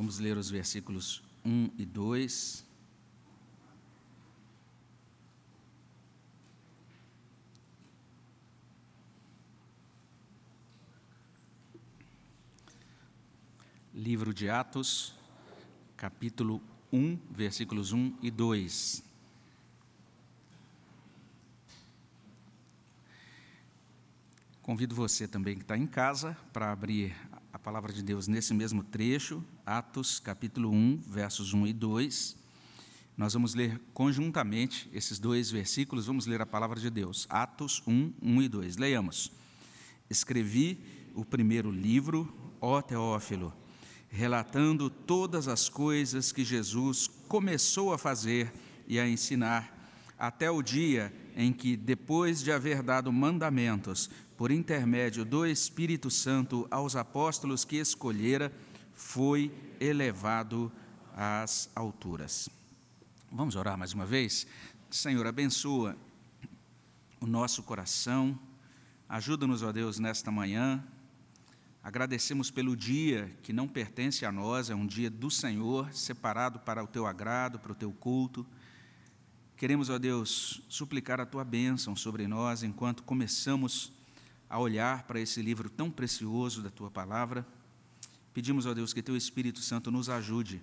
Vamos ler os versículos 1 e 2. Livro de Atos, capítulo 1, versículos 1 e 2. Convido você também que está em casa para abrir palavra de Deus nesse mesmo trecho, Atos, capítulo 1, versos 1 e 2. Nós vamos ler conjuntamente esses dois versículos, vamos ler a palavra de Deus, Atos 1, 1 e 2. Leiamos. Escrevi o primeiro livro, ó Teófilo, relatando todas as coisas que Jesus começou a fazer e a ensinar, até o dia em que, depois de haver dado mandamentos, por intermédio do Espírito Santo aos apóstolos que escolhera, foi elevado às alturas. Vamos orar mais uma vez? Senhor, abençoa o nosso coração, ajuda-nos, ó Deus, nesta manhã. Agradecemos pelo dia que não pertence a nós, é um dia do Senhor, separado para o teu agrado, para o teu culto. Queremos, ó Deus, suplicar a tua bênção sobre nós enquanto começamos a olhar para esse livro tão precioso da tua palavra. Pedimos, ó Deus, que teu Espírito Santo nos ajude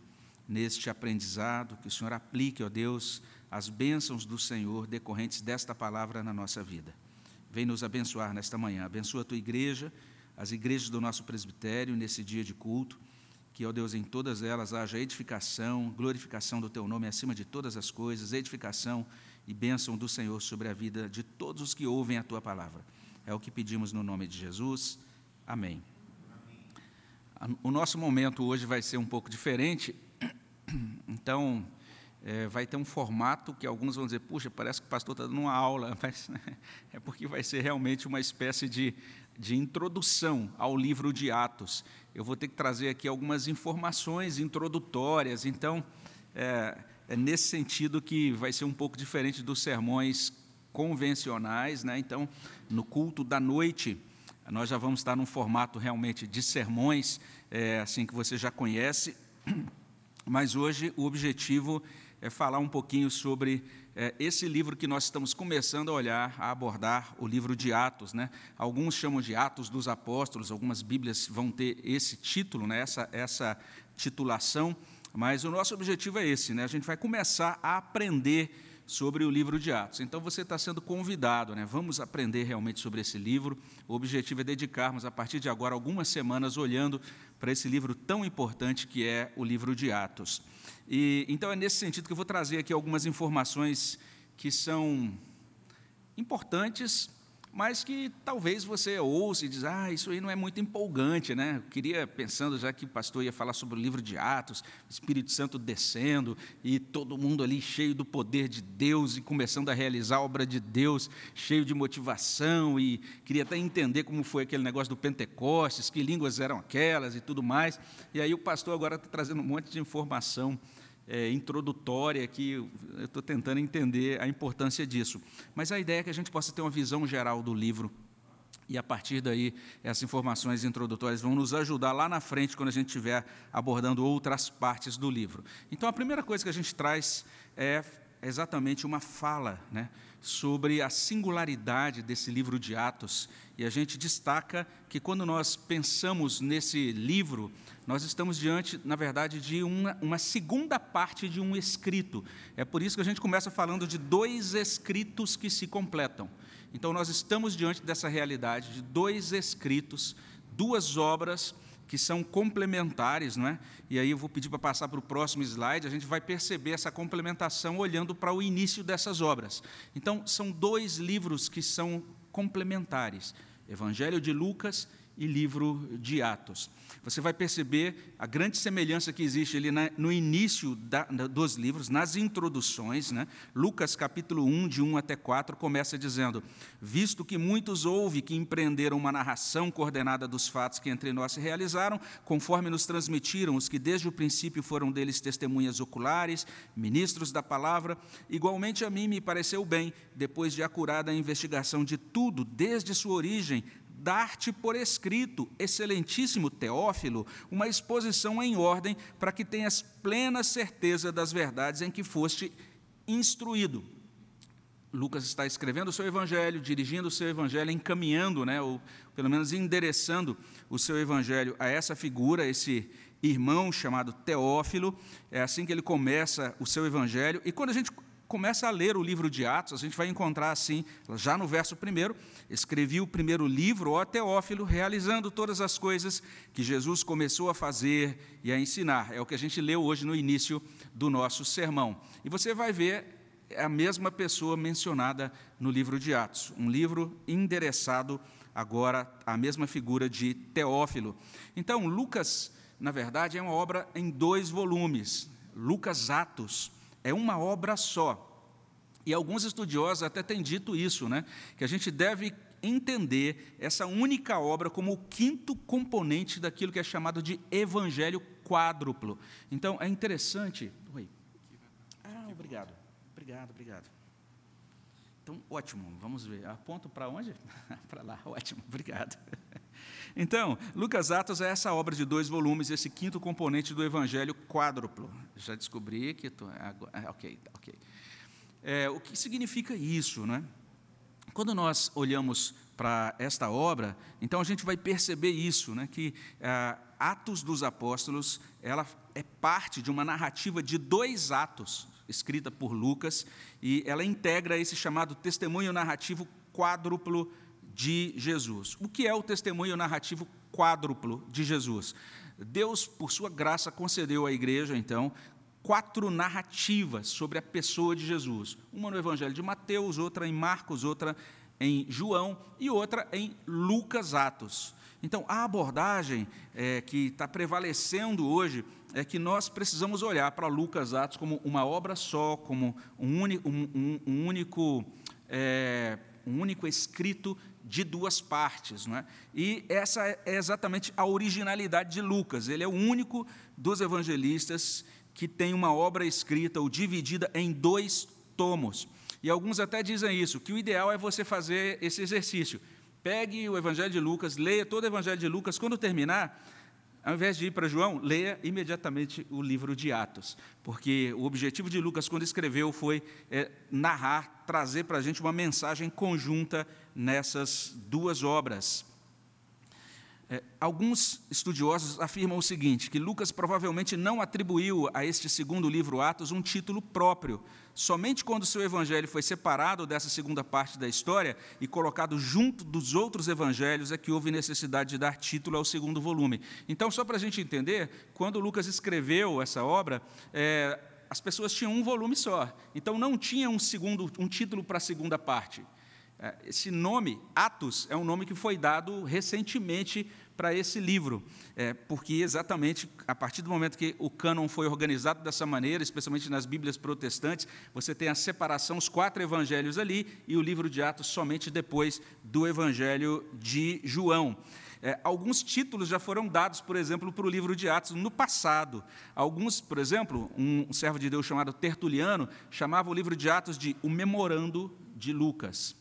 neste aprendizado, que o Senhor aplique, ó Deus, as bênçãos do Senhor decorrentes desta palavra na nossa vida. Vem nos abençoar nesta manhã. Abençoa a tua igreja, as igrejas do nosso presbitério nesse dia de culto. Que, ó Deus, em todas elas haja edificação, glorificação do teu nome acima de todas as coisas, edificação e bênção do Senhor sobre a vida de todos os que ouvem a tua palavra. É o que pedimos no nome de Jesus. Amém. O nosso momento hoje vai ser um pouco diferente, então é, vai ter um formato que alguns vão dizer, puxa, parece que o pastor está dando uma aula, mas é porque vai ser realmente uma espécie de, de introdução ao livro de Atos. Eu vou ter que trazer aqui algumas informações introdutórias, então é, é nesse sentido que vai ser um pouco diferente dos sermões convencionais, né? Então, no culto da noite, nós já vamos estar num formato realmente de sermões, é, assim que você já conhece, mas hoje o objetivo é falar um pouquinho sobre é, esse livro que nós estamos começando a olhar, a abordar, o livro de Atos. Né? Alguns chamam de Atos dos Apóstolos, algumas Bíblias vão ter esse título, né? essa, essa titulação, mas o nosso objetivo é esse: né? a gente vai começar a aprender sobre o livro de Atos. Então você está sendo convidado, né? Vamos aprender realmente sobre esse livro. O objetivo é dedicarmos a partir de agora algumas semanas olhando para esse livro tão importante que é o livro de Atos. E então é nesse sentido que eu vou trazer aqui algumas informações que são importantes mas que talvez você ouça e diz, ah, isso aí não é muito empolgante, né? Eu queria, pensando já que o pastor ia falar sobre o livro de Atos, Espírito Santo descendo e todo mundo ali cheio do poder de Deus e começando a realizar a obra de Deus, cheio de motivação e queria até entender como foi aquele negócio do Pentecostes, que línguas eram aquelas e tudo mais. E aí o pastor agora está trazendo um monte de informação é, introdutória que eu estou tentando entender a importância disso. Mas a ideia é que a gente possa ter uma visão geral do livro e a partir daí essas informações introdutórias vão nos ajudar lá na frente quando a gente estiver abordando outras partes do livro. Então a primeira coisa que a gente traz é exatamente uma fala né, sobre a singularidade desse livro de Atos. E a gente destaca que quando nós pensamos nesse livro, nós estamos diante, na verdade, de uma, uma segunda parte de um escrito. É por isso que a gente começa falando de dois escritos que se completam. Então, nós estamos diante dessa realidade de dois escritos, duas obras que são complementares, não é? E aí eu vou pedir para passar para o próximo slide, a gente vai perceber essa complementação olhando para o início dessas obras. Então, são dois livros que são complementares: Evangelho de Lucas e livro de Atos. Você vai perceber a grande semelhança que existe ali no início dos livros, nas introduções. Né? Lucas capítulo 1, de 1 até 4, começa dizendo: Visto que muitos houve que empreenderam uma narração coordenada dos fatos que entre nós se realizaram, conforme nos transmitiram os que desde o princípio foram deles testemunhas oculares, ministros da palavra, igualmente a mim me pareceu bem, depois de acurada a investigação de tudo, desde sua origem, dar-te por escrito, excelentíssimo Teófilo, uma exposição em ordem para que tenhas plena certeza das verdades em que foste instruído. Lucas está escrevendo o seu evangelho, dirigindo o seu evangelho, encaminhando, né, ou pelo menos endereçando o seu evangelho a essa figura, esse irmão chamado Teófilo. É assim que ele começa o seu evangelho. E quando a gente começa a ler o livro de Atos, a gente vai encontrar assim, já no verso primeiro, escrevi o primeiro livro, ó Teófilo, realizando todas as coisas que Jesus começou a fazer e a ensinar. É o que a gente leu hoje no início do nosso sermão. E você vai ver a mesma pessoa mencionada no livro de Atos, um livro endereçado agora à mesma figura de Teófilo. Então, Lucas, na verdade, é uma obra em dois volumes. Lucas Atos é uma obra só. E alguns estudiosos até têm dito isso, né? que a gente deve entender essa única obra como o quinto componente daquilo que é chamado de evangelho quádruplo. Então, é interessante. Oi. Ah, obrigado. Obrigado, obrigado. Então, ótimo, vamos ver. Aponto para onde? para lá, ótimo, obrigado. Então, Lucas Atos é essa obra de dois volumes, esse quinto componente do Evangelho quádruplo. Já descobri que. Tô, é, ok, ok. É, o que significa isso, né? Quando nós olhamos para esta obra, então a gente vai perceber isso, né? Que é, Atos dos Apóstolos, ela é parte de uma narrativa de dois atos escrita por Lucas, e ela integra esse chamado testemunho narrativo quádruplo de Jesus. O que é o testemunho narrativo quádruplo de Jesus? Deus, por sua graça, concedeu à igreja, então, quatro narrativas sobre a pessoa de Jesus. Uma no Evangelho de Mateus, outra em Marcos, outra em João e outra em Lucas Atos. Então, a abordagem é, que está prevalecendo hoje é que nós precisamos olhar para Lucas Atos como uma obra só, como um, único, um, um, um único, é, um único escrito de duas partes. Não é? E essa é exatamente a originalidade de Lucas. Ele é o único dos evangelistas que tem uma obra escrita ou dividida em dois tomos. E alguns até dizem isso, que o ideal é você fazer esse exercício. Pegue o Evangelho de Lucas, leia todo o Evangelho de Lucas, quando terminar, ao invés de ir para João, leia imediatamente o livro de Atos, porque o objetivo de Lucas, quando escreveu, foi é, narrar, trazer para a gente uma mensagem conjunta nessas duas obras. É, alguns estudiosos afirmam o seguinte: que Lucas provavelmente não atribuiu a este segundo livro, Atos, um título próprio. Somente quando seu evangelho foi separado dessa segunda parte da história e colocado junto dos outros evangelhos é que houve necessidade de dar título ao segundo volume. Então, só para a gente entender, quando Lucas escreveu essa obra, é, as pessoas tinham um volume só. Então, não tinha um segundo, um título para a segunda parte. É, esse nome, Atos, é um nome que foi dado recentemente para esse livro, é, porque exatamente a partir do momento que o cânon foi organizado dessa maneira, especialmente nas Bíblias protestantes, você tem a separação, os quatro evangelhos ali e o livro de Atos somente depois do evangelho de João. É, alguns títulos já foram dados, por exemplo, para o livro de Atos no passado. Alguns, por exemplo, um servo de Deus chamado Tertuliano chamava o livro de Atos de o Memorando de Lucas.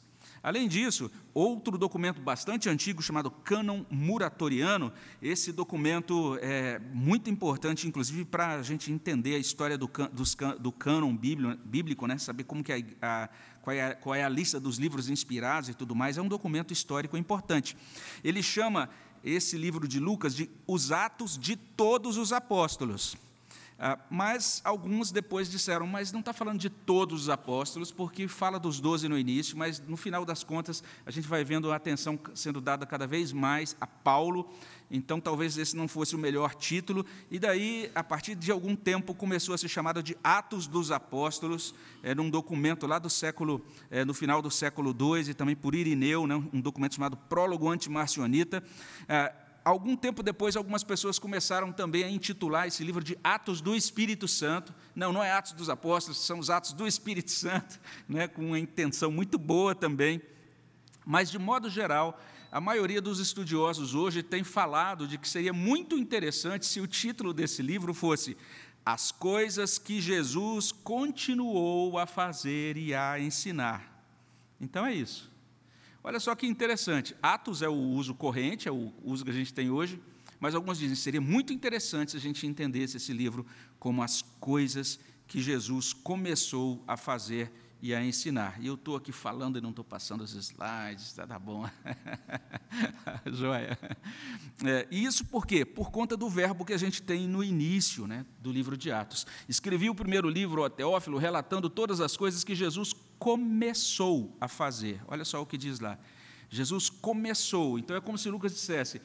Além disso, outro documento bastante antigo chamado Cânon Muratoriano, esse documento é muito importante, inclusive, para a gente entender a história do, dos, do cânon bíblico, né? saber como que a, a, qual, é a, qual é a lista dos livros inspirados e tudo mais, é um documento histórico importante. Ele chama esse livro de Lucas de Os Atos de Todos os Apóstolos. Ah, mas alguns depois disseram, mas não está falando de todos os apóstolos, porque fala dos doze no início, mas no final das contas a gente vai vendo a atenção sendo dada cada vez mais a Paulo, então talvez esse não fosse o melhor título, e daí, a partir de algum tempo, começou a ser chamado de Atos dos Apóstolos, era um documento lá do século, é, no final do século II, e também por Irineu, né, um documento chamado Prólogo Antimarcionita. Ah, algum tempo depois, algumas pessoas começaram também a intitular esse livro de Atos do Espírito Santo. Não, não é Atos dos Apóstolos, são os Atos do Espírito Santo, né, com uma intenção muito boa também. Mas, de modo geral, a maioria dos estudiosos hoje tem falado de que seria muito interessante se o título desse livro fosse As Coisas que Jesus continuou a fazer e a ensinar. Então é isso. Olha só que interessante. Atos é o uso corrente, é o uso que a gente tem hoje, mas alguns dizem seria muito interessante se a gente entendesse esse livro como as coisas que Jesus começou a fazer e a ensinar. E eu estou aqui falando e não estou passando os slides, tá, tá bom. Joia. É, e isso por quê? Por conta do verbo que a gente tem no início né, do livro de Atos. Escrevi o primeiro livro, o Teófilo, relatando todas as coisas que Jesus começou a fazer. Olha só o que diz lá. Jesus começou. Então é como se Lucas dissesse: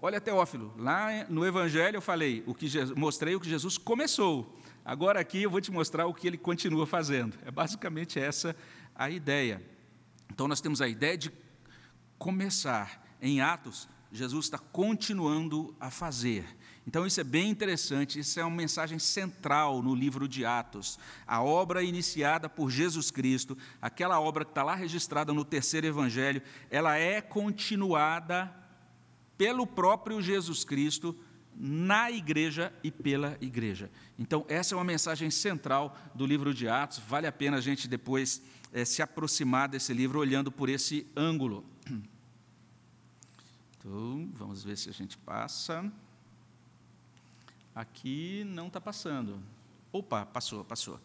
Olha, Teófilo, lá no Evangelho eu falei, o que mostrei o que Jesus começou. Agora aqui eu vou te mostrar o que ele continua fazendo. É basicamente essa a ideia. Então nós temos a ideia de começar em Atos, Jesus está continuando a fazer. Então isso é bem interessante, isso é uma mensagem central no livro de Atos. A obra iniciada por Jesus Cristo, aquela obra que está lá registrada no terceiro evangelho, ela é continuada pelo próprio Jesus Cristo na igreja e pela igreja. Então, essa é uma mensagem central do livro de Atos. Vale a pena a gente depois é, se aproximar desse livro olhando por esse ângulo. Então, vamos ver se a gente passa. Aqui não está passando. Opa, passou, passou.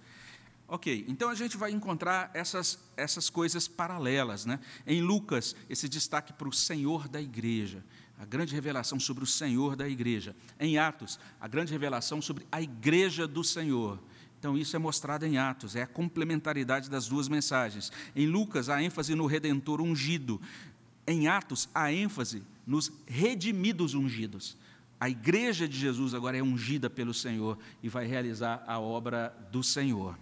Ok, então a gente vai encontrar essas, essas coisas paralelas. Né? Em Lucas, esse destaque para o Senhor da igreja a grande revelação sobre o Senhor da igreja. Em Atos, a grande revelação sobre a igreja do Senhor. Então, isso é mostrado em Atos, é a complementaridade das duas mensagens. Em Lucas, a ênfase no redentor ungido. Em Atos, a ênfase nos redimidos ungidos. A igreja de Jesus agora é ungida pelo Senhor e vai realizar a obra do Senhor.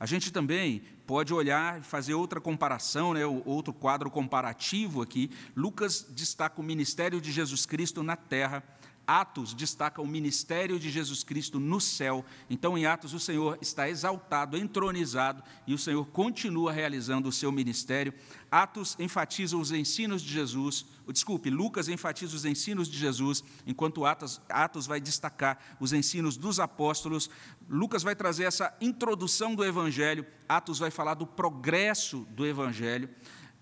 A gente também pode olhar e fazer outra comparação, né, outro quadro comparativo aqui. Lucas destaca o ministério de Jesus Cristo na terra Atos destaca o ministério de Jesus Cristo no céu. Então, em Atos, o Senhor está exaltado, entronizado, e o Senhor continua realizando o seu ministério. Atos enfatiza os ensinos de Jesus, desculpe, Lucas enfatiza os ensinos de Jesus, enquanto Atos, Atos vai destacar os ensinos dos apóstolos. Lucas vai trazer essa introdução do Evangelho, Atos vai falar do progresso do Evangelho.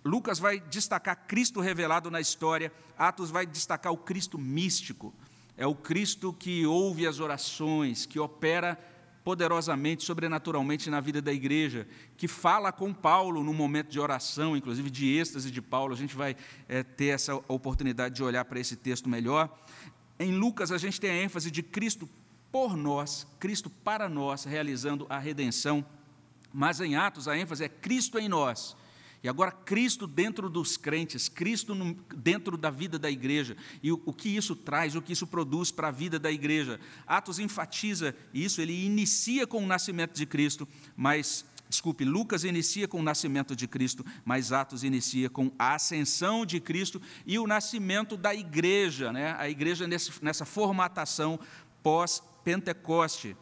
Lucas vai destacar Cristo revelado na história, Atos vai destacar o Cristo místico. É o Cristo que ouve as orações, que opera poderosamente, sobrenaturalmente na vida da igreja, que fala com Paulo no momento de oração, inclusive de êxtase de Paulo. A gente vai é, ter essa oportunidade de olhar para esse texto melhor. Em Lucas, a gente tem a ênfase de Cristo por nós, Cristo para nós, realizando a redenção. Mas em Atos, a ênfase é Cristo em nós e agora, Cristo dentro dos crentes, Cristo no, dentro da vida da igreja, e o, o, que isso traz, o que isso produz para a vida da igreja. Atos enfatiza isso, ele inicia com o nascimento de Cristo, mas, desculpe, Lucas inicia com o nascimento de Cristo, mas Atos inicia com a ascensão de Cristo e o nascimento da igreja, né? a igreja nessa formatação pós-Pentecoste.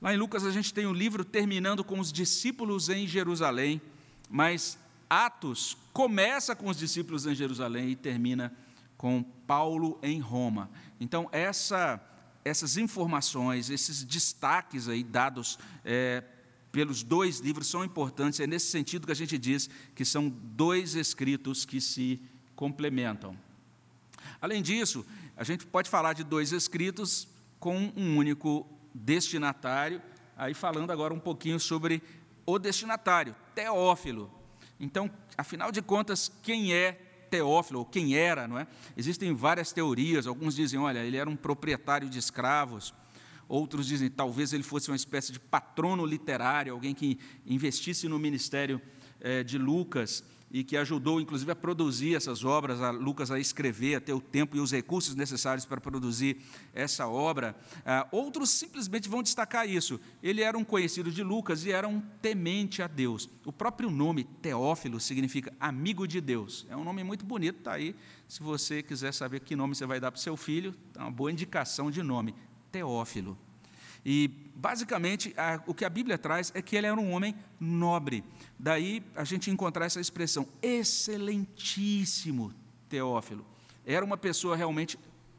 Lá em Lucas a gente tem o um livro terminando com os discípulos em Jerusalém mas Atos começa com os discípulos em Jerusalém e termina com Paulo em Roma. Então, essa, essas informações, esses destaques aí dados é, pelos dois livros são importantes. É nesse sentido que a gente diz que são dois escritos que se complementam. Além disso, a gente pode falar de dois escritos com um único destinatário, aí falando agora um pouquinho sobre o destinatário, Teófilo. Então, afinal de contas, quem é Teófilo, ou quem era, não é? Existem várias teorias, alguns dizem, olha, ele era um proprietário de escravos, outros dizem, talvez ele fosse uma espécie de patrono literário, alguém que investisse no ministério eh, de Lucas, e que ajudou, inclusive, a produzir essas obras, a Lucas a escrever, a ter o tempo e os recursos necessários para produzir essa obra. Ah, outros simplesmente vão destacar isso. Ele era um conhecido de Lucas e era um temente a Deus. O próprio nome Teófilo significa amigo de Deus. É um nome muito bonito, está aí. Se você quiser saber que nome você vai dar para o seu filho, é uma boa indicação de nome: Teófilo. E, basicamente, a, o que a Bíblia traz é que ele era um homem nobre. Daí a gente encontrar essa expressão, excelentíssimo Teófilo. Era uma pessoa realmente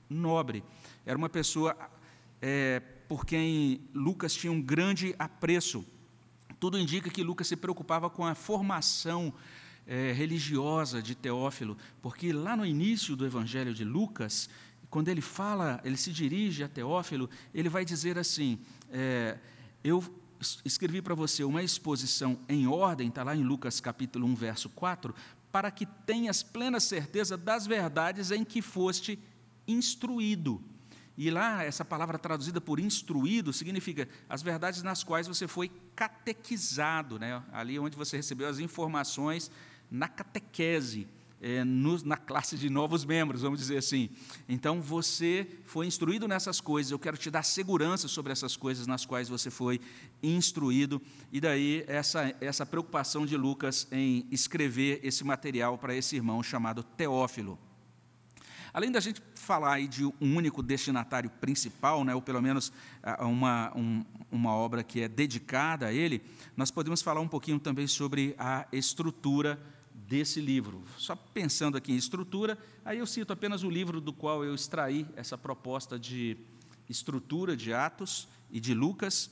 nobre, era uma pessoa é, por quem Lucas tinha um grande apreço. Tudo indica que Lucas se preocupava com a formação é, religiosa de Teófilo, porque lá no início do Evangelho de Lucas, quando ele fala, ele se dirige a Teófilo, ele vai dizer assim: é, Eu escrevi para você uma exposição em ordem, está lá em Lucas capítulo 1, verso 4, para que tenhas plena certeza das verdades em que foste instruído. E lá, essa palavra traduzida por instruído significa as verdades nas quais você foi catequizado, né? ali onde você recebeu as informações na catequese é, no, na classe de novos membros, vamos dizer assim. Então, você foi instruído nessas coisas, eu quero te dar segurança sobre essas coisas nas quais você foi instruído. E daí, essa, essa preocupação de Lucas em escrever esse material para esse irmão chamado Teófilo. Além da gente falar aí de um único destinatário principal, né, ou pelo menos uma, um, uma obra que é dedicada a ele, nós podemos falar um pouquinho também sobre a estrutura desse livro. Só pensando aqui em estrutura, aí eu cito apenas o livro do qual eu extraí essa proposta de estrutura de Atos e de Lucas.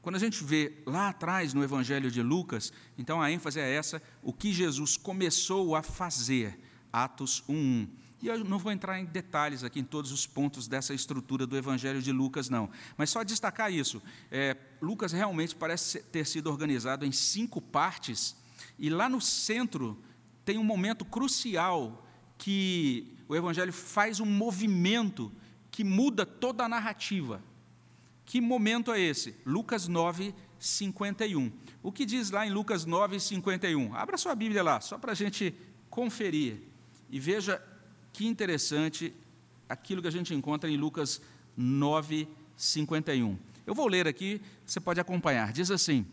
Quando a gente vê lá atrás no Evangelho de Lucas, então a ênfase é essa, o que Jesus começou a fazer, Atos 1.1. E eu não vou entrar em detalhes aqui em todos os pontos dessa estrutura do Evangelho de Lucas, não. Mas só destacar isso. É, Lucas realmente parece ter sido organizado em cinco partes e lá no centro tem um momento crucial que o Evangelho faz um movimento que muda toda a narrativa. Que momento é esse? Lucas 9, 51. O que diz lá em Lucas 9, 51? Abra sua Bíblia lá, só para a gente conferir. E veja que interessante aquilo que a gente encontra em Lucas 9, 51. Eu vou ler aqui, você pode acompanhar. Diz assim: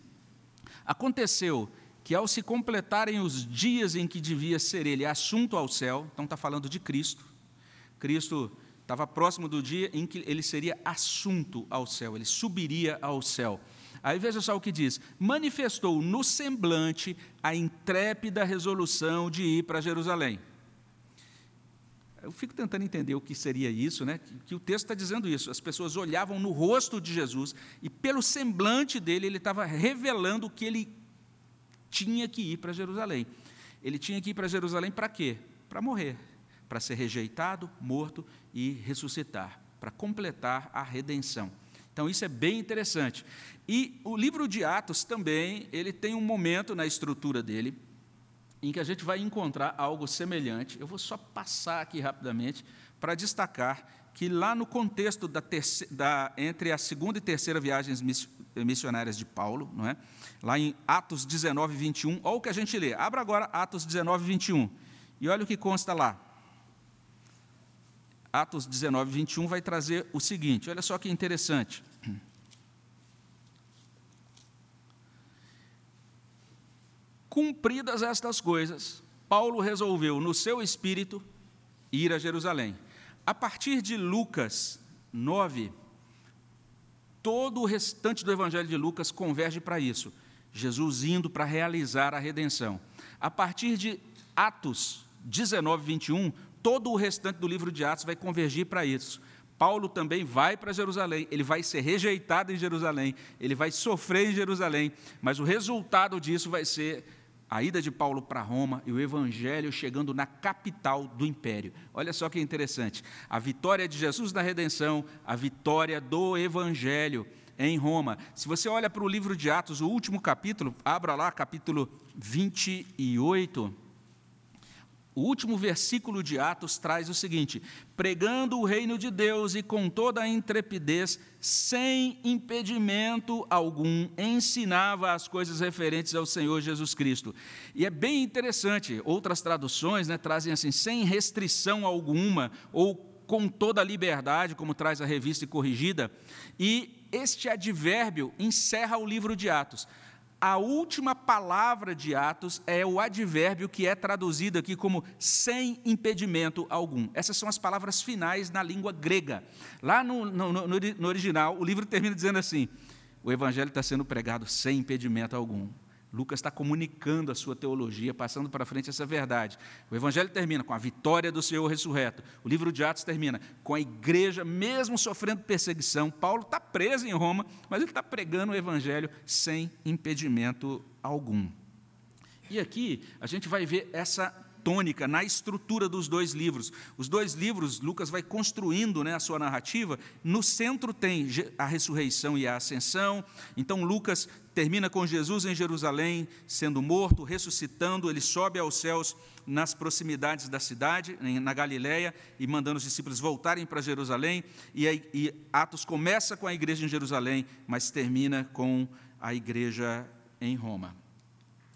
Aconteceu que ao se completarem os dias em que devia ser ele assunto ao céu, então está falando de Cristo, Cristo estava próximo do dia em que ele seria assunto ao céu, ele subiria ao céu. Aí veja só o que diz: manifestou no semblante a intrépida resolução de ir para Jerusalém. Eu fico tentando entender o que seria isso, né? Que, que o texto está dizendo isso. As pessoas olhavam no rosto de Jesus e, pelo semblante dele, ele estava revelando o que ele tinha que ir para Jerusalém. Ele tinha que ir para Jerusalém para quê? Para morrer, para ser rejeitado, morto e ressuscitar, para completar a redenção. Então isso é bem interessante. E o livro de Atos também, ele tem um momento na estrutura dele em que a gente vai encontrar algo semelhante. Eu vou só passar aqui rapidamente para destacar que lá no contexto da, terceira, da entre a segunda e terceira viagens missionárias de Paulo, não é? lá em Atos 19, 21. Olha o que a gente lê. Abra agora Atos 19, 21. E olha o que consta lá. Atos 19, 21 vai trazer o seguinte: olha só que interessante. Cumpridas estas coisas, Paulo resolveu, no seu espírito, ir a Jerusalém. A partir de Lucas 9, todo o restante do Evangelho de Lucas converge para isso. Jesus indo para realizar a redenção. A partir de Atos 19, 21, todo o restante do livro de Atos vai convergir para isso. Paulo também vai para Jerusalém, ele vai ser rejeitado em Jerusalém, ele vai sofrer em Jerusalém, mas o resultado disso vai ser a ida de Paulo para Roma e o evangelho chegando na capital do império. Olha só que interessante. A vitória de Jesus na redenção, a vitória do evangelho em Roma. Se você olha para o livro de Atos, o último capítulo, abra lá, capítulo 28. O último versículo de Atos traz o seguinte: pregando o reino de Deus e com toda a intrepidez, sem impedimento algum, ensinava as coisas referentes ao Senhor Jesus Cristo. E é bem interessante, outras traduções né, trazem assim, sem restrição alguma, ou com toda a liberdade, como traz a revista corrigida, e este advérbio encerra o livro de Atos. A última palavra de Atos é o advérbio que é traduzido aqui como sem impedimento algum. Essas são as palavras finais na língua grega. Lá no, no, no, no original, o livro termina dizendo assim: o evangelho está sendo pregado sem impedimento algum. Lucas está comunicando a sua teologia, passando para frente essa verdade. O Evangelho termina com a vitória do Senhor ressurreto. O livro de Atos termina com a igreja, mesmo sofrendo perseguição. Paulo está preso em Roma, mas ele está pregando o Evangelho sem impedimento algum. E aqui a gente vai ver essa tônica na estrutura dos dois livros. Os dois livros, Lucas vai construindo né, a sua narrativa. No centro tem a ressurreição e a ascensão. Então, Lucas termina com Jesus em Jerusalém, sendo morto, ressuscitando. Ele sobe aos céus nas proximidades da cidade, na Galiléia, e mandando os discípulos voltarem para Jerusalém. E, e Atos começa com a igreja em Jerusalém, mas termina com a igreja em Roma.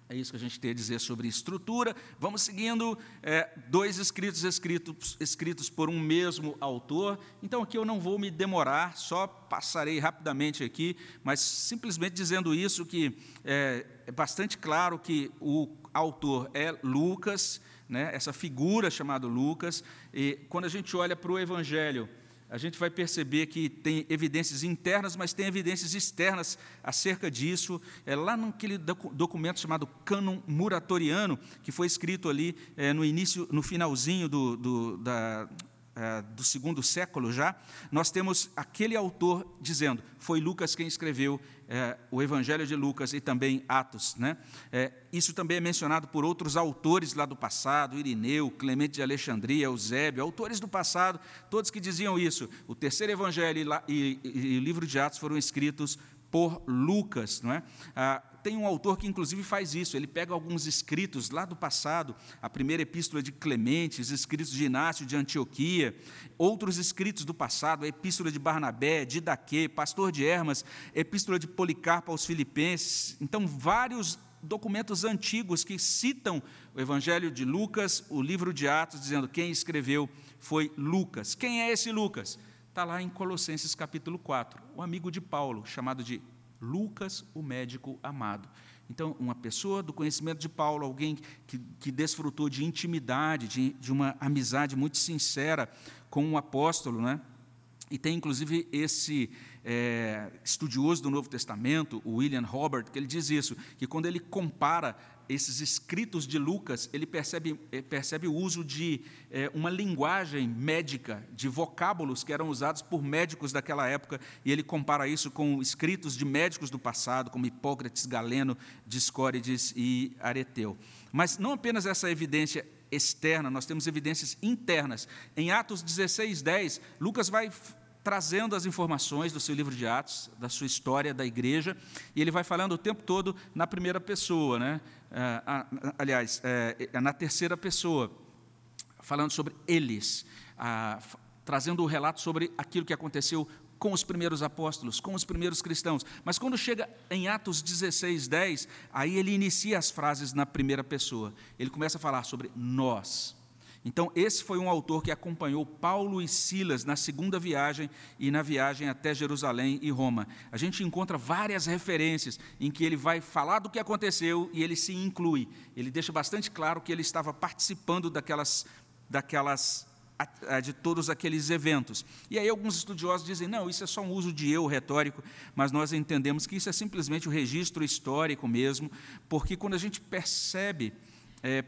É isso que a gente tem a dizer sobre estrutura. Vamos seguindo é, dois escritos, escritos escritos por um mesmo autor. Então aqui eu não vou me demorar, só passarei rapidamente aqui, mas simplesmente dizendo isso que é, é bastante claro que o autor é Lucas, né, essa figura chamada Lucas. E quando a gente olha para o Evangelho a gente vai perceber que tem evidências internas, mas tem evidências externas acerca disso. É lá naquele documento chamado Cânon Muratoriano, que foi escrito ali é, no início, no finalzinho do, do da, é, do segundo século já, nós temos aquele autor dizendo, foi Lucas quem escreveu é, o Evangelho de Lucas e também Atos. Né? É, isso também é mencionado por outros autores lá do passado, Irineu, Clemente de Alexandria, Eusébio, autores do passado, todos que diziam isso. O terceiro Evangelho e, e, e o livro de Atos foram escritos por Lucas. Não é? Ah, tem um autor que, inclusive, faz isso. Ele pega alguns escritos lá do passado, a primeira epístola de Clemente, os escritos de Inácio de Antioquia, outros escritos do passado, a epístola de Barnabé, de Daquê, pastor de Hermas, epístola de Policarpo aos Filipenses. Então, vários documentos antigos que citam o Evangelho de Lucas, o livro de Atos, dizendo quem escreveu foi Lucas. Quem é esse Lucas? Está lá em Colossenses capítulo 4, o amigo de Paulo, chamado de Lucas, o médico amado. Então, uma pessoa do conhecimento de Paulo, alguém que, que desfrutou de intimidade, de, de uma amizade muito sincera com o apóstolo, né? E tem inclusive esse é, estudioso do Novo Testamento, o William Robert, que ele diz isso, que quando ele compara esses escritos de Lucas, ele percebe, eh, percebe o uso de é, uma linguagem médica, de vocábulos que eram usados por médicos daquela época, e ele compara isso com escritos de médicos do passado, como Hipócrates, Galeno, Discórides e Areteu. Mas não apenas essa evidência externa, nós temos evidências internas. Em Atos 16, 10, Lucas vai trazendo as informações do seu livro de Atos, da sua história da igreja, e ele vai falando o tempo todo na primeira pessoa, né? É, aliás, é, é, na terceira pessoa, falando sobre eles, trazendo o relato sobre aquilo que aconteceu com os primeiros apóstolos, com os primeiros cristãos. Mas quando chega em Atos 16, 10, aí ele inicia as frases na primeira pessoa. Ele começa a falar sobre nós. Então, esse foi um autor que acompanhou Paulo e Silas na segunda viagem e na viagem até Jerusalém e Roma. A gente encontra várias referências em que ele vai falar do que aconteceu e ele se inclui. Ele deixa bastante claro que ele estava participando daquelas, daquelas de todos aqueles eventos. E aí alguns estudiosos dizem, não, isso é só um uso de eu retórico, mas nós entendemos que isso é simplesmente o um registro histórico mesmo, porque quando a gente percebe é,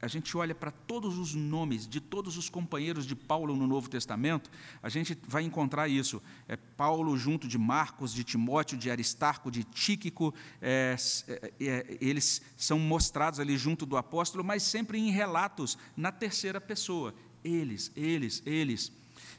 a gente olha para todos os nomes de todos os companheiros de Paulo no Novo Testamento, a gente vai encontrar isso. É Paulo junto de Marcos, de Timóteo, de Aristarco, de Tíquico, é, é, é, eles são mostrados ali junto do apóstolo, mas sempre em relatos na terceira pessoa. Eles, eles, eles.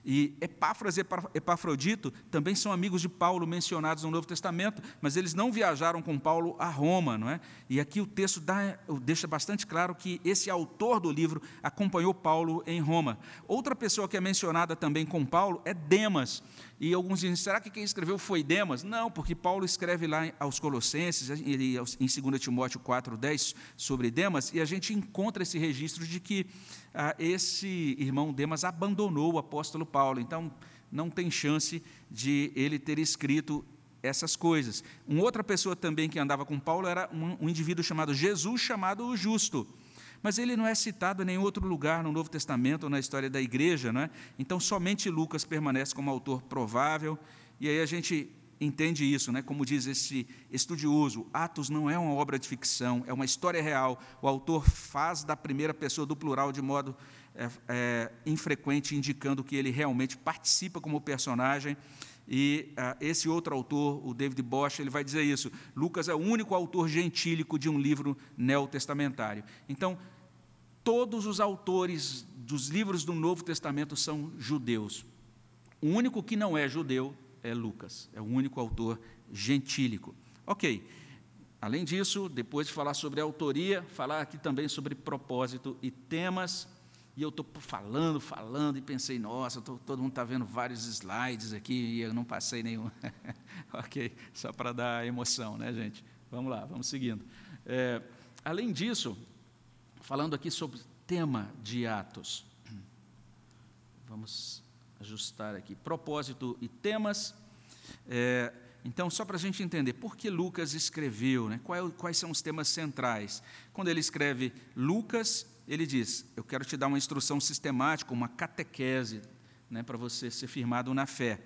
E Epáfras e Epafrodito também são amigos de Paulo mencionados no Novo Testamento, mas eles não viajaram com Paulo a Roma, não é? E aqui o texto dá, deixa bastante claro que esse autor do livro acompanhou Paulo em Roma. Outra pessoa que é mencionada também com Paulo é Demas. E alguns dizem, será que quem escreveu foi Demas? Não, porque Paulo escreve lá aos Colossenses, em 2 Timóteo 4,10, sobre Demas, e a gente encontra esse registro de que ah, esse irmão Demas abandonou o apóstolo Paulo. Então, não tem chance de ele ter escrito essas coisas. Uma outra pessoa também que andava com Paulo era um, um indivíduo chamado Jesus, chamado o Justo. Mas ele não é citado em nenhum outro lugar no Novo Testamento ou na história da igreja, não é? Então somente Lucas permanece como autor provável, e aí a gente entende isso, né? como diz esse estudioso, Atos não é uma obra de ficção, é uma história real. O autor faz da primeira pessoa do plural de modo é, é, infrequente, indicando que ele realmente participa como personagem E uh, esse outro autor, o David Bosch, ele vai dizer isso. Lucas é o único autor gentílico de um livro neotestamentário. Então, todos os autores dos livros do Novo Testamento são judeus. O único que não é judeu é Lucas, é o único autor gentílico. Ok. Além disso, depois de falar sobre autoria, falar aqui também sobre propósito e temas. E eu estou falando, falando, e pensei, nossa, tô, todo mundo está vendo vários slides aqui e eu não passei nenhum. ok, só para dar emoção, né, gente? Vamos lá, vamos seguindo. É, além disso, falando aqui sobre tema de Atos. Vamos ajustar aqui. Propósito e temas. É, então, só para a gente entender, por que Lucas escreveu, né? É quais são os temas centrais? Quando ele escreve Lucas, ele diz: Eu quero te dar uma instrução sistemática, uma catequese, né, para você ser firmado na fé.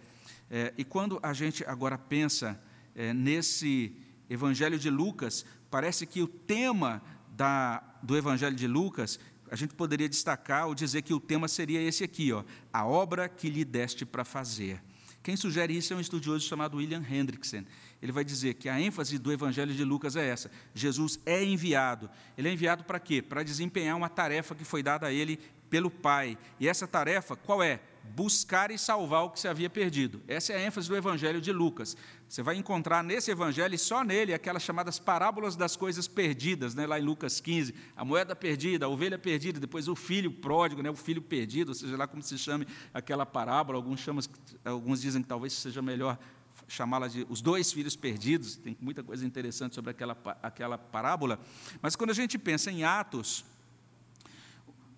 É, e quando a gente agora pensa é, nesse Evangelho de Lucas, parece que o tema da, do Evangelho de Lucas, a gente poderia destacar ou dizer que o tema seria esse aqui: ó, a obra que lhe deste para fazer. Quem sugere isso é um estudioso chamado William Hendrickson. Ele vai dizer que a ênfase do Evangelho de Lucas é essa: Jesus é enviado. Ele é enviado para quê? Para desempenhar uma tarefa que foi dada a ele pelo Pai. E essa tarefa, qual é? buscar e salvar o que se havia perdido. Essa é a ênfase do Evangelho de Lucas. Você vai encontrar nesse Evangelho, e só nele, aquelas chamadas parábolas das coisas perdidas, né? lá em Lucas 15, a moeda perdida, a ovelha perdida, depois o filho pródigo, né? o filho perdido, ou seja lá como se chame aquela parábola, alguns, chamam, alguns dizem que talvez seja melhor chamá-la de os dois filhos perdidos, tem muita coisa interessante sobre aquela, aquela parábola, mas quando a gente pensa em Atos,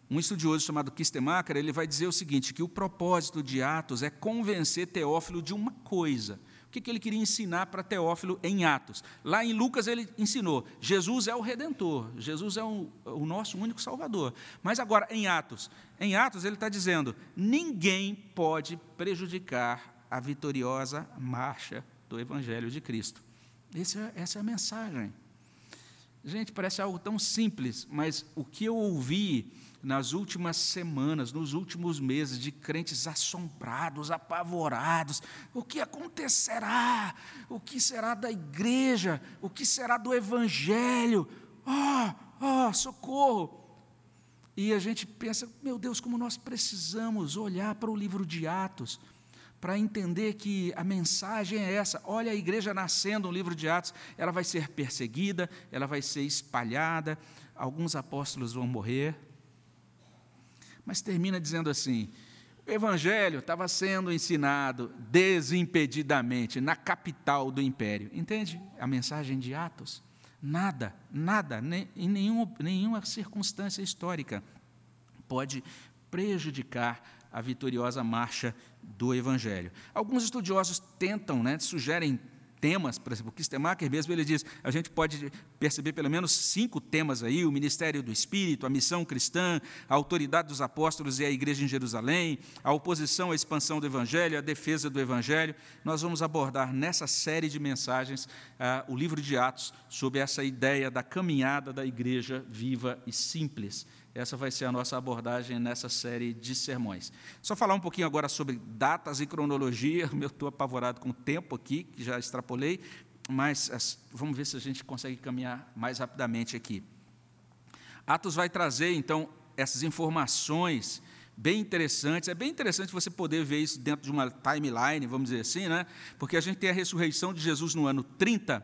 um estudioso chamado Kistemacher, ele vai dizer o seguinte, que o propósito de Atos é convencer Teófilo de uma coisa. O que, que ele queria ensinar para Teófilo em Atos? Lá em Lucas ele ensinou, Jesus é o Redentor, Jesus é o, o nosso único Salvador. Mas agora, em Atos, em Atos ele está dizendo, ninguém pode prejudicar a vitoriosa marcha do Evangelho de Cristo. É, essa é a mensagem. Gente, parece algo tão simples, mas o que eu ouvi nas últimas semanas, nos últimos meses, de crentes assombrados, apavorados. O que acontecerá? O que será da igreja? O que será do evangelho? Oh, oh, socorro! E a gente pensa, meu Deus, como nós precisamos olhar para o livro de Atos para entender que a mensagem é essa. Olha a igreja nascendo no livro de Atos, ela vai ser perseguida, ela vai ser espalhada, alguns apóstolos vão morrer, mas termina dizendo assim: o evangelho estava sendo ensinado desimpedidamente na capital do império. Entende a mensagem de Atos? Nada, nada, em nenhuma, nenhuma circunstância histórica pode prejudicar a vitoriosa marcha do Evangelho. Alguns estudiosos tentam, né, sugerem temas, por exemplo, Kistemacher mesmo, ele diz, a gente pode perceber pelo menos cinco temas aí, o ministério do Espírito, a missão cristã, a autoridade dos apóstolos e a igreja em Jerusalém, a oposição à expansão do Evangelho, a defesa do Evangelho. Nós vamos abordar nessa série de mensagens ah, o livro de Atos, sobre essa ideia da caminhada da igreja viva e simples. Essa vai ser a nossa abordagem nessa série de sermões. Só falar um pouquinho agora sobre datas e cronologia. Eu estou apavorado com o tempo aqui, que já extrapolei, mas vamos ver se a gente consegue caminhar mais rapidamente aqui. Atos vai trazer, então, essas informações bem interessantes. É bem interessante você poder ver isso dentro de uma timeline, vamos dizer assim, né? Porque a gente tem a ressurreição de Jesus no ano 30,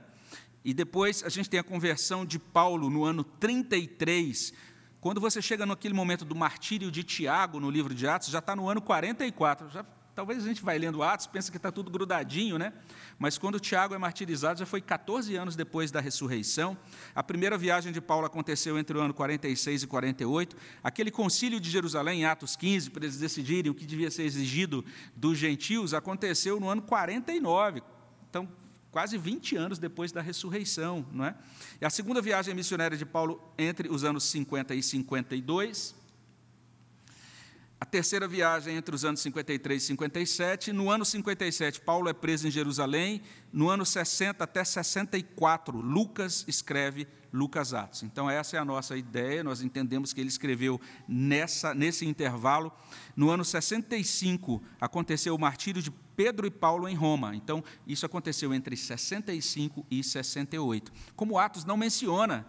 e depois a gente tem a conversão de Paulo no ano 33 quando você chega naquele momento do martírio de Tiago, no livro de Atos, já está no ano 44. Já, talvez a gente vai lendo Atos, pensa que está tudo grudadinho, né? Mas quando Tiago é martirizado, já foi 14 anos depois da ressurreição. A primeira viagem de Paulo aconteceu entre o ano 46 e 48. Aquele concílio de Jerusalém, em Atos 15, para eles decidirem o que devia ser exigido dos gentios, aconteceu no ano 49. Então, quase 20 anos depois da ressurreição. Não é? E a segunda viagem missionária de Paulo entre os anos 50 e 52. A terceira viagem entre os anos 53 e 57. No ano 57, Paulo é preso em Jerusalém. No ano 60 até 64, Lucas escreve Lucas Atos. Então, essa é a nossa ideia. Nós entendemos que ele escreveu nessa, nesse intervalo. No ano 65, aconteceu o martírio de Pedro e Paulo em Roma. Então, isso aconteceu entre 65 e 68. Como Atos não menciona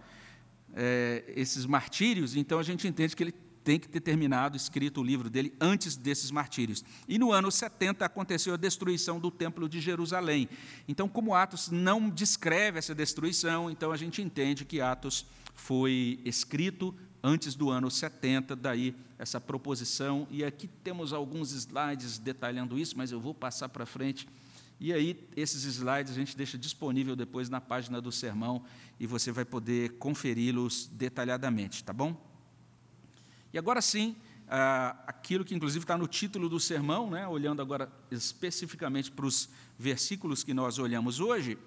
é, esses martírios, então a gente entende que ele tem que ter terminado, escrito o livro dele antes desses martírios. E no ano 70 aconteceu a destruição do Templo de Jerusalém. Então, como Atos não descreve essa destruição, então a gente entende que Atos foi escrito antes do ano 70, daí essa proposição. E aqui temos alguns slides detalhando isso, mas eu vou passar para frente. E aí, esses slides a gente deixa disponível depois na página do sermão e você vai poder conferi-los detalhadamente, tá bom? E agora sim, ah, aquilo que inclusive está no título do sermão, né, olhando agora especificamente para os versículos que nós olhamos hoje.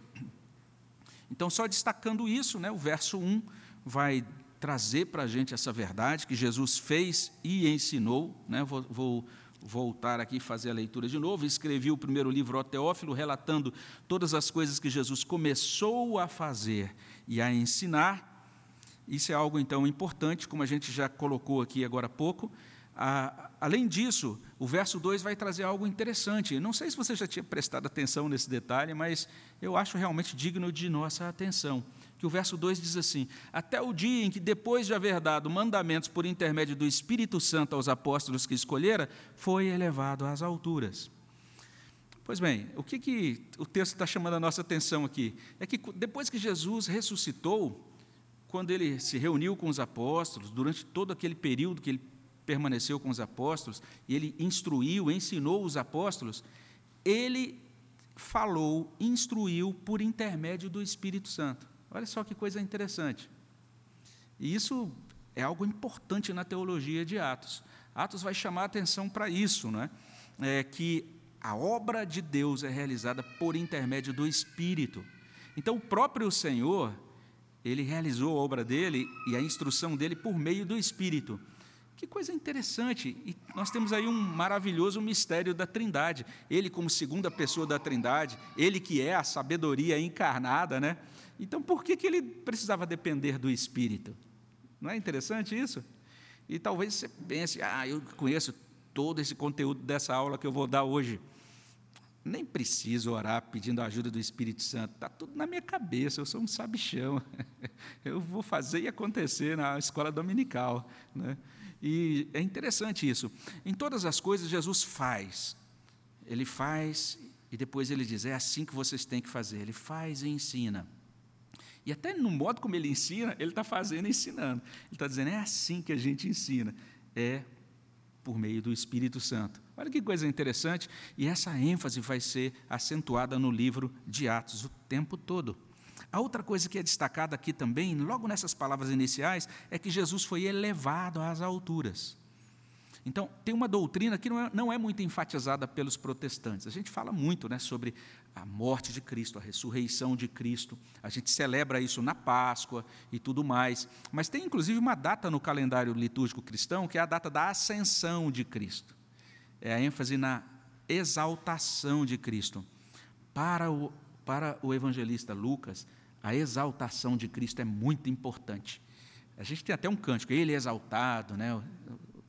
Então, só destacando isso, né, o verso 1 vai trazer para a gente essa verdade que Jesus fez e ensinou. Né, vou, vou voltar aqui e fazer a leitura de novo. Escrevi o primeiro livro, O Teófilo, relatando todas as coisas que Jesus começou a fazer e a ensinar isso é algo, então, importante, como a gente já colocou aqui agora há pouco. Além disso, o verso 2 vai trazer algo interessante. Não sei se você já tinha prestado atenção nesse detalhe, mas eu acho realmente digno de nossa atenção. Que o verso 2 diz assim: Até o dia em que, depois de haver dado mandamentos por intermédio do Espírito Santo aos apóstolos que escolhera, foi elevado às alturas. Pois bem, o que, que o texto está chamando a nossa atenção aqui? É que depois que Jesus ressuscitou, quando ele se reuniu com os apóstolos, durante todo aquele período que ele permaneceu com os apóstolos, e ele instruiu, ensinou os apóstolos, ele falou, instruiu por intermédio do Espírito Santo. Olha só que coisa interessante. E isso é algo importante na teologia de Atos. Atos vai chamar a atenção para isso, não é? é? Que a obra de Deus é realizada por intermédio do Espírito. Então, o próprio Senhor, ele realizou a obra dele e a instrução dele por meio do Espírito. Que coisa interessante! E nós temos aí um maravilhoso mistério da Trindade. Ele, como segunda pessoa da Trindade, ele que é a sabedoria encarnada, né? Então, por que, que ele precisava depender do Espírito? Não é interessante isso? E talvez você pense, ah, eu conheço todo esse conteúdo dessa aula que eu vou dar hoje nem preciso orar pedindo a ajuda do Espírito Santo, está tudo na minha cabeça, eu sou um sabichão, eu vou fazer e acontecer na escola dominical. Né? E é interessante isso. Em todas as coisas, Jesus faz. Ele faz e depois ele diz: é assim que vocês têm que fazer. Ele faz e ensina. E até no modo como ele ensina, ele está fazendo e ensinando. Ele está dizendo: é assim que a gente ensina. É por meio do Espírito Santo. Olha que coisa interessante, e essa ênfase vai ser acentuada no livro de Atos o tempo todo. A outra coisa que é destacada aqui também, logo nessas palavras iniciais, é que Jesus foi elevado às alturas. Então, tem uma doutrina que não é, não é, muito enfatizada pelos protestantes. A gente fala muito né, sobre a morte de Cristo, a ressurreição de Cristo. A gente celebra isso na Páscoa e tudo mais. Mas tem inclusive uma data no calendário litúrgico cristão, que é a data da ascensão de Cristo. É a ênfase na exaltação de Cristo. Para o, para o evangelista Lucas, a exaltação de Cristo é muito importante. A gente tem até um cântico, ele é exaltado, né?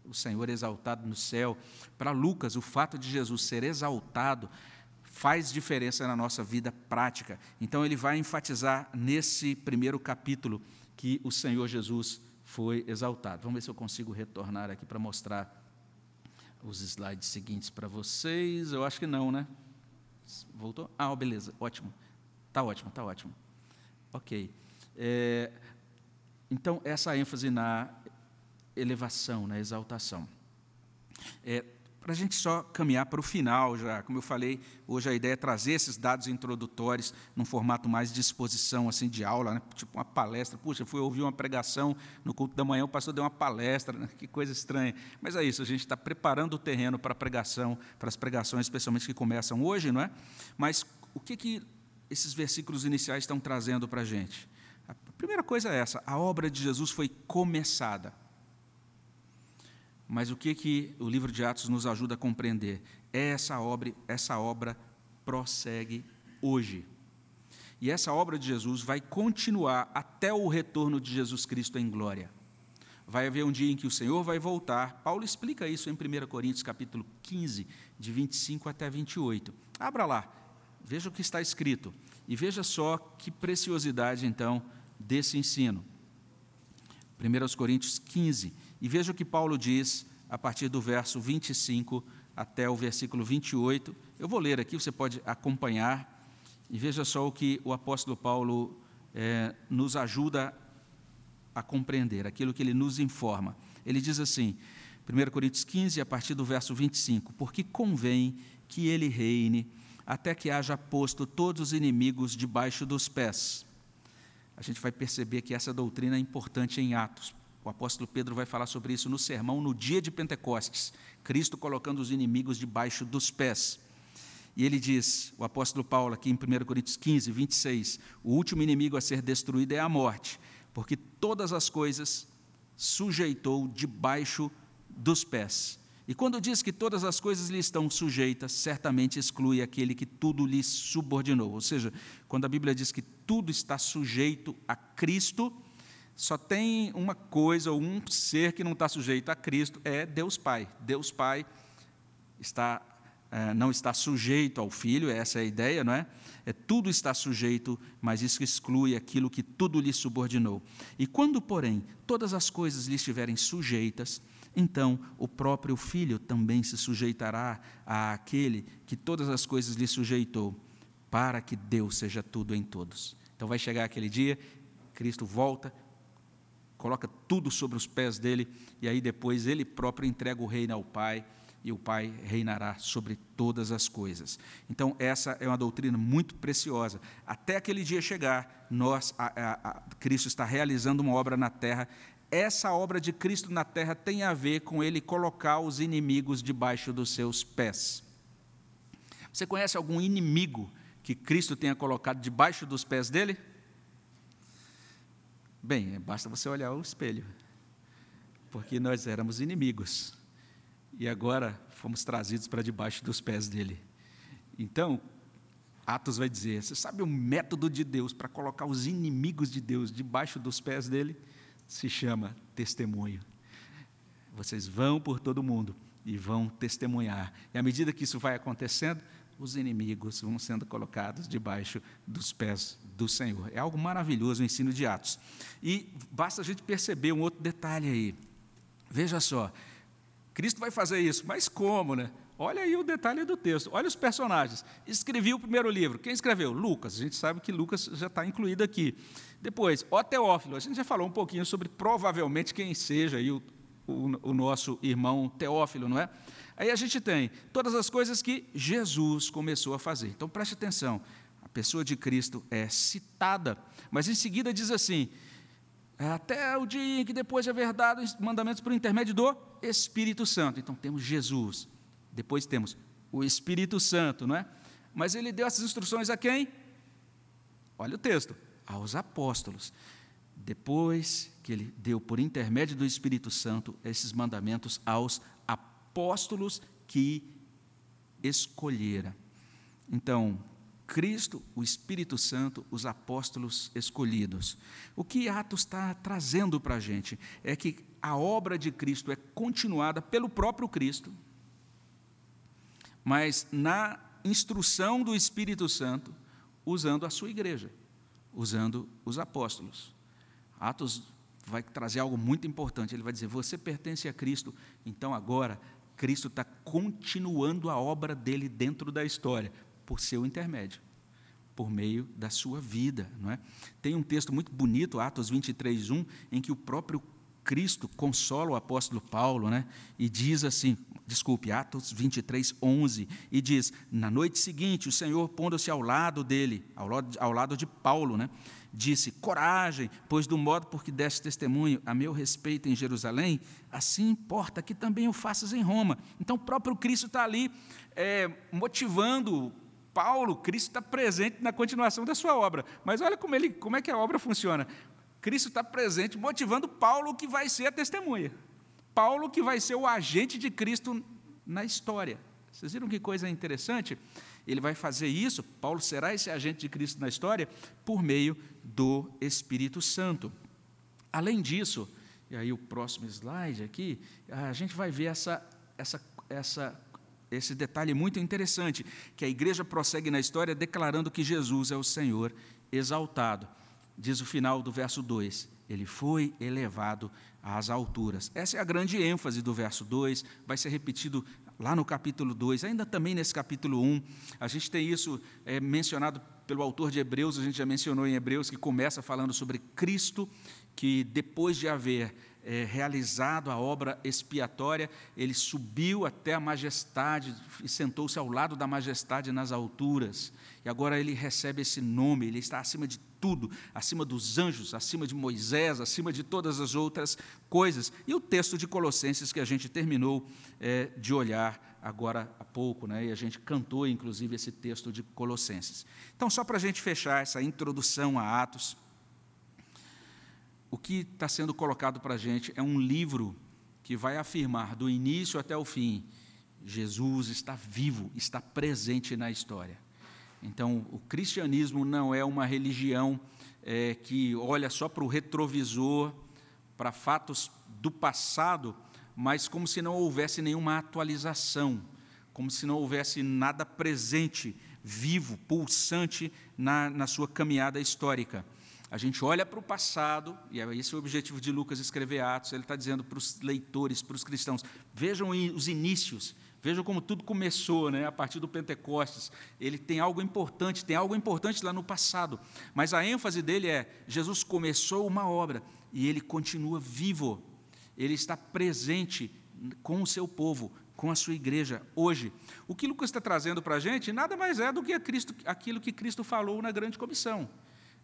o Senhor exaltado no céu. Para Lucas, o fato de Jesus ser exaltado faz diferença na nossa vida prática. Então, ele vai enfatizar nesse primeiro capítulo que o Senhor Jesus foi exaltado. Vamos ver se eu consigo retornar aqui para mostrar os slides seguintes para vocês. Eu acho que não, né? Voltou? Ah, beleza, ótimo. Está ótimo, está ótimo. Ok. É, então, essa ênfase na elevação, na exaltação. É, para a gente só caminhar para o final já, como eu falei, hoje a ideia é trazer esses dados introdutórios num formato mais de exposição, assim, de aula, né? tipo uma palestra. Puxa, fui ouvir uma pregação no culto da manhã, o pastor deu uma palestra, né? que coisa estranha. Mas é isso, a gente está preparando o terreno para a pregação, para as pregações, especialmente que começam hoje, não é? Mas o que, que esses versículos iniciais estão trazendo para a gente? A primeira coisa é essa: a obra de Jesus foi começada. Mas o que, que o livro de Atos nos ajuda a compreender? É essa obra, essa obra prossegue hoje. E essa obra de Jesus vai continuar até o retorno de Jesus Cristo em glória. Vai haver um dia em que o Senhor vai voltar. Paulo explica isso em 1 Coríntios capítulo 15, de 25 até 28. Abra lá, veja o que está escrito e veja só que preciosidade então desse ensino. 1 Coríntios 15, e veja o que Paulo diz a partir do verso 25 até o versículo 28. Eu vou ler aqui, você pode acompanhar, e veja só o que o apóstolo Paulo é, nos ajuda a compreender, aquilo que ele nos informa. Ele diz assim, 1 Coríntios 15, a partir do verso 25: Porque convém que ele reine até que haja posto todos os inimigos debaixo dos pés a gente vai perceber que essa doutrina é importante em Atos. O apóstolo Pedro vai falar sobre isso no sermão no dia de Pentecostes, Cristo colocando os inimigos debaixo dos pés. E ele diz, o apóstolo Paulo, aqui em 1 Coríntios 15, 26, o último inimigo a ser destruído é a morte, porque todas as coisas sujeitou debaixo dos pés. E quando diz que todas as coisas lhe estão sujeitas, certamente exclui aquele que tudo lhe subordinou. Ou seja, quando a Bíblia diz que tudo está sujeito a Cristo, só tem uma coisa, ou um ser que não está sujeito a Cristo, é Deus Pai. Deus Pai está, é, não está sujeito ao Filho, essa é a ideia, não é? é? Tudo está sujeito, mas isso exclui aquilo que tudo lhe subordinou. E quando, porém, todas as coisas lhe estiverem sujeitas, então o próprio Filho também se sujeitará àquele que todas as coisas lhe sujeitou, para que Deus seja tudo em todos. Então vai chegar aquele dia, Cristo volta, coloca tudo sobre os pés dele, e aí depois ele próprio entrega o reino ao Pai, e o Pai reinará sobre todas as coisas. Então, essa é uma doutrina muito preciosa. Até aquele dia chegar, nós, a, a, a, Cristo está realizando uma obra na terra essa obra de Cristo na terra tem a ver com ele colocar os inimigos debaixo dos seus pés. Você conhece algum inimigo que Cristo tenha colocado debaixo dos pés dele? Bem, basta você olhar o espelho, porque nós éramos inimigos e agora fomos trazidos para debaixo dos pés dele. Então, Atos vai dizer: você sabe o método de Deus para colocar os inimigos de Deus debaixo dos pés dele? se chama testemunho. Vocês vão por todo mundo e vão testemunhar. E à medida que isso vai acontecendo, os inimigos vão sendo colocados debaixo dos pés do Senhor. É algo maravilhoso o ensino de Atos. E basta a gente perceber um outro detalhe aí. Veja só, Cristo vai fazer isso, mas como, né? Olha aí o detalhe do texto, olha os personagens. Escrevi o primeiro livro. Quem escreveu? Lucas. A gente sabe que Lucas já está incluído aqui. Depois, o Teófilo. A gente já falou um pouquinho sobre provavelmente quem seja aí o, o, nosso irmão Teófilo, não é? Aí a gente tem todas as coisas que Jesus começou a fazer. Então preste atenção. A pessoa de Cristo é citada, mas em seguida diz assim: até o dia em que depois é verdade os mandamentos por intermédio do Espírito Santo. Então temos Jesus, depois temos o Espírito Santo, não é? Mas ele deu essas instruções a quem? Olha o texto: aos apóstolos. Depois que ele deu por intermédio do Espírito Santo esses mandamentos aos apóstolos que escolhera. Então, Cristo, o Espírito Santo, os apóstolos escolhidos. O que Atos está trazendo para a gente é que a obra de Cristo é continuada pelo próprio Cristo, mas na instrução do Espírito Santo, usando a sua igreja, usando os apóstolos. Atos vai trazer algo muito importante. Ele vai dizer: Você pertence a Cristo, então agora Cristo está continuando a obra dele dentro da história, por seu intermédio, por meio da sua vida. Não é? Tem um texto muito bonito, Atos 23, 1, em que o próprio Cristo consola o apóstolo Paulo, né? E diz assim, desculpe, Atos 23, 11, e diz: Na noite seguinte, o Senhor, pondo-se ao lado dele, ao lado, ao lado de Paulo, né? Disse: Coragem, pois do modo por que deste testemunho a meu respeito em Jerusalém, assim importa que também o faças em Roma. Então, o próprio Cristo está ali é, motivando Paulo, Cristo está presente na continuação da sua obra. Mas olha como, ele, como é que a obra funciona. Cristo está presente, motivando Paulo, que vai ser a testemunha. Paulo que vai ser o agente de Cristo na história. Vocês viram que coisa interessante? Ele vai fazer isso, Paulo será esse agente de Cristo na história, por meio do Espírito Santo. Além disso, e aí o próximo slide aqui, a gente vai ver essa, essa, essa, esse detalhe muito interessante, que a igreja prossegue na história declarando que Jesus é o Senhor exaltado. Diz o final do verso 2: Ele foi elevado às alturas. Essa é a grande ênfase do verso 2, vai ser repetido lá no capítulo 2, ainda também nesse capítulo 1. A gente tem isso é, mencionado pelo autor de Hebreus, a gente já mencionou em Hebreus, que começa falando sobre Cristo, que depois de haver é, realizado a obra expiatória, ele subiu até a majestade e sentou-se ao lado da majestade nas alturas. E agora ele recebe esse nome, ele está acima de tudo, acima dos anjos, acima de Moisés, acima de todas as outras coisas. E o texto de Colossenses que a gente terminou é, de olhar agora há pouco, né? e a gente cantou inclusive esse texto de Colossenses. Então, só para a gente fechar essa introdução a Atos o que está sendo colocado para a gente é um livro que vai afirmar do início até o fim: Jesus está vivo, está presente na história. Então, o cristianismo não é uma religião é, que olha só para o retrovisor, para fatos do passado, mas como se não houvesse nenhuma atualização, como se não houvesse nada presente, vivo, pulsante na, na sua caminhada histórica. A gente olha para o passado, e é esse o objetivo de Lucas escrever Atos, ele está dizendo para os leitores, para os cristãos, vejam os inícios, vejam como tudo começou, né, a partir do Pentecostes. Ele tem algo importante, tem algo importante lá no passado, mas a ênfase dele é: Jesus começou uma obra e ele continua vivo, ele está presente com o seu povo, com a sua igreja hoje. O que Lucas está trazendo para a gente nada mais é do que Cristo, aquilo que Cristo falou na grande comissão.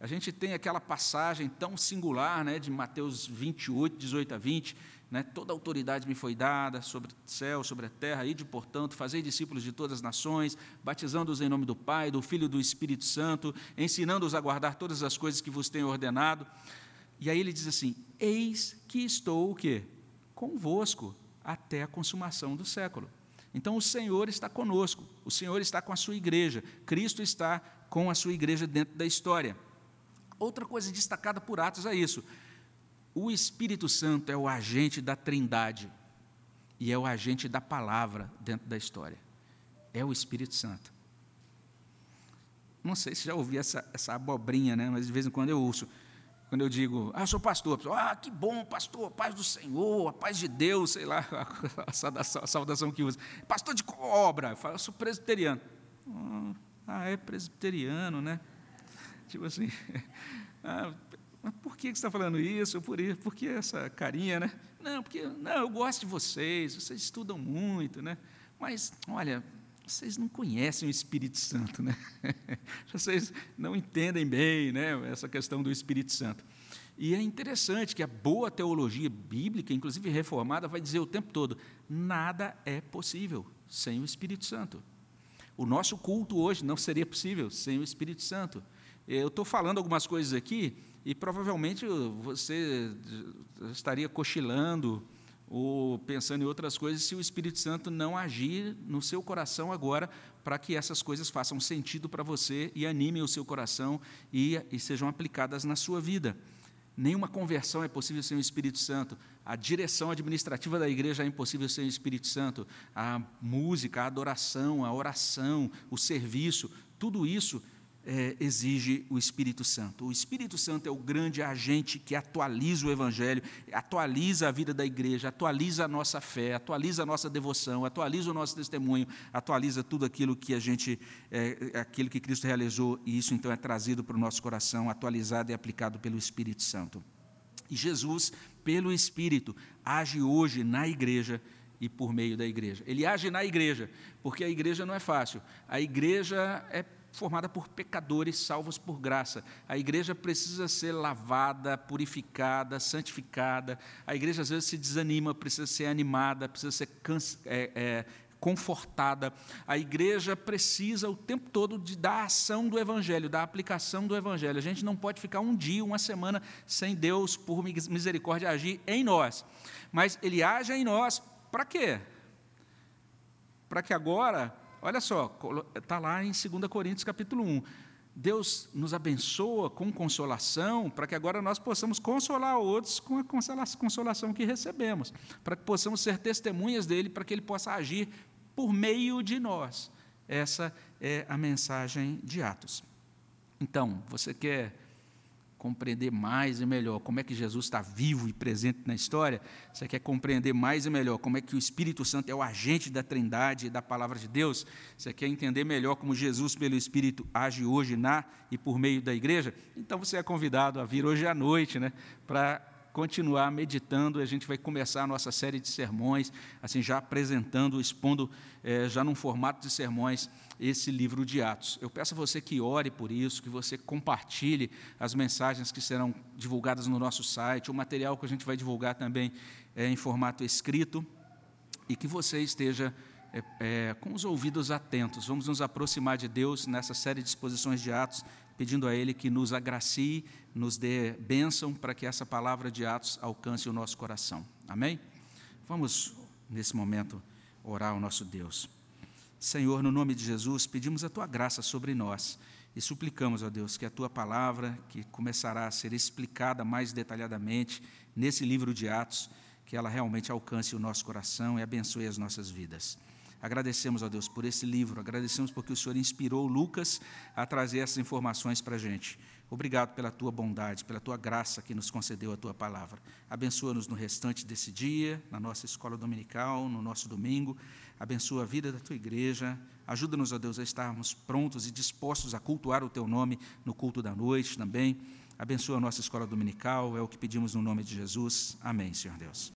A gente tem aquela passagem tão singular né, de Mateus 28, 18 a 20, né, toda autoridade me foi dada sobre o céu, sobre a terra, e de portanto, fazei discípulos de todas as nações, batizando-os em nome do Pai, do Filho e do Espírito Santo, ensinando-os a guardar todas as coisas que vos tenho ordenado. E aí ele diz assim: Eis que estou o quê? Convosco até a consumação do século. Então o Senhor está conosco, o Senhor está com a sua igreja, Cristo está com a sua igreja dentro da história. Outra coisa destacada por Atos é isso. O Espírito Santo é o agente da Trindade e é o agente da palavra dentro da história. É o Espírito Santo. Não sei se já ouvi essa, essa abobrinha, né? mas de vez em quando eu ouço. Quando eu digo, ah, eu sou pastor, pessoa, ah, que bom, pastor, paz do Senhor, a paz de Deus, sei lá, a saudação, a saudação que usa. Pastor de obra, eu falo, eu sou presbiteriano. Ah, é presbiteriano, né? Tipo assim, ah, por que você está falando isso? Por, isso? por que essa carinha, né? Não, porque não, eu gosto de vocês, vocês estudam muito, né? Mas, olha, vocês não conhecem o Espírito Santo, né? Vocês não entendem bem, né, essa questão do Espírito Santo. E é interessante que a boa teologia bíblica, inclusive reformada, vai dizer o tempo todo: nada é possível sem o Espírito Santo. O nosso culto hoje não seria possível sem o Espírito Santo. Eu estou falando algumas coisas aqui e provavelmente você estaria cochilando ou pensando em outras coisas se o Espírito Santo não agir no seu coração agora para que essas coisas façam sentido para você e animem o seu coração e, e sejam aplicadas na sua vida. Nenhuma conversão é possível sem o Espírito Santo. A direção administrativa da igreja é impossível sem o Espírito Santo. A música, a adoração, a oração, o serviço, tudo isso é, exige o Espírito Santo. O Espírito Santo é o grande agente que atualiza o Evangelho, atualiza a vida da igreja, atualiza a nossa fé, atualiza a nossa devoção, atualiza o nosso testemunho, atualiza tudo aquilo que a gente, é, aquilo que Cristo realizou, e isso então é trazido para o nosso coração, atualizado e aplicado pelo Espírito Santo. E Jesus, pelo Espírito, age hoje na igreja e por meio da igreja. Ele age na igreja, porque a igreja não é fácil. A igreja é formada por pecadores salvos por graça. A igreja precisa ser lavada, purificada, santificada. A igreja às vezes se desanima, precisa ser animada, precisa ser é, é, confortada. A igreja precisa o tempo todo de, da ação do Evangelho, da aplicação do Evangelho. A gente não pode ficar um dia, uma semana, sem Deus, por misericórdia, agir em nós. Mas Ele age em nós para quê? Para que agora, olha só, está lá em 2 Coríntios capítulo 1 Deus nos abençoa com consolação, para que agora nós possamos consolar outros com a consolação que recebemos, para que possamos ser testemunhas dele, para que ele possa agir por meio de nós. Essa é a mensagem de Atos. Então, você quer compreender mais e melhor como é que Jesus está vivo e presente na história, você quer compreender mais e melhor como é que o Espírito Santo é o agente da Trindade e da palavra de Deus, você quer entender melhor como Jesus, pelo Espírito, age hoje na e por meio da igreja, então você é convidado a vir hoje à noite né, para continuar meditando, a gente vai começar a nossa série de sermões, assim, já apresentando, expondo, é, já num formato de sermões, esse livro de Atos. Eu peço a você que ore por isso, que você compartilhe as mensagens que serão divulgadas no nosso site, o material que a gente vai divulgar também é, em formato escrito, e que você esteja é, é, com os ouvidos atentos. Vamos nos aproximar de Deus nessa série de exposições de Atos pedindo a Ele que nos agracie, nos dê bênção para que essa palavra de Atos alcance o nosso coração. Amém? Vamos, nesse momento, orar ao nosso Deus. Senhor, no nome de Jesus, pedimos a Tua graça sobre nós e suplicamos, ó Deus, que a Tua palavra, que começará a ser explicada mais detalhadamente nesse livro de Atos, que ela realmente alcance o nosso coração e abençoe as nossas vidas. Agradecemos a Deus por esse livro, agradecemos porque o Senhor inspirou Lucas a trazer essas informações para a gente. Obrigado pela tua bondade, pela tua graça que nos concedeu a tua palavra. Abençoa-nos no restante desse dia, na nossa escola dominical, no nosso domingo. Abençoa a vida da tua igreja. Ajuda-nos, ó Deus, a estarmos prontos e dispostos a cultuar o teu nome no culto da noite também. Abençoa a nossa escola dominical, é o que pedimos no nome de Jesus. Amém, Senhor Deus.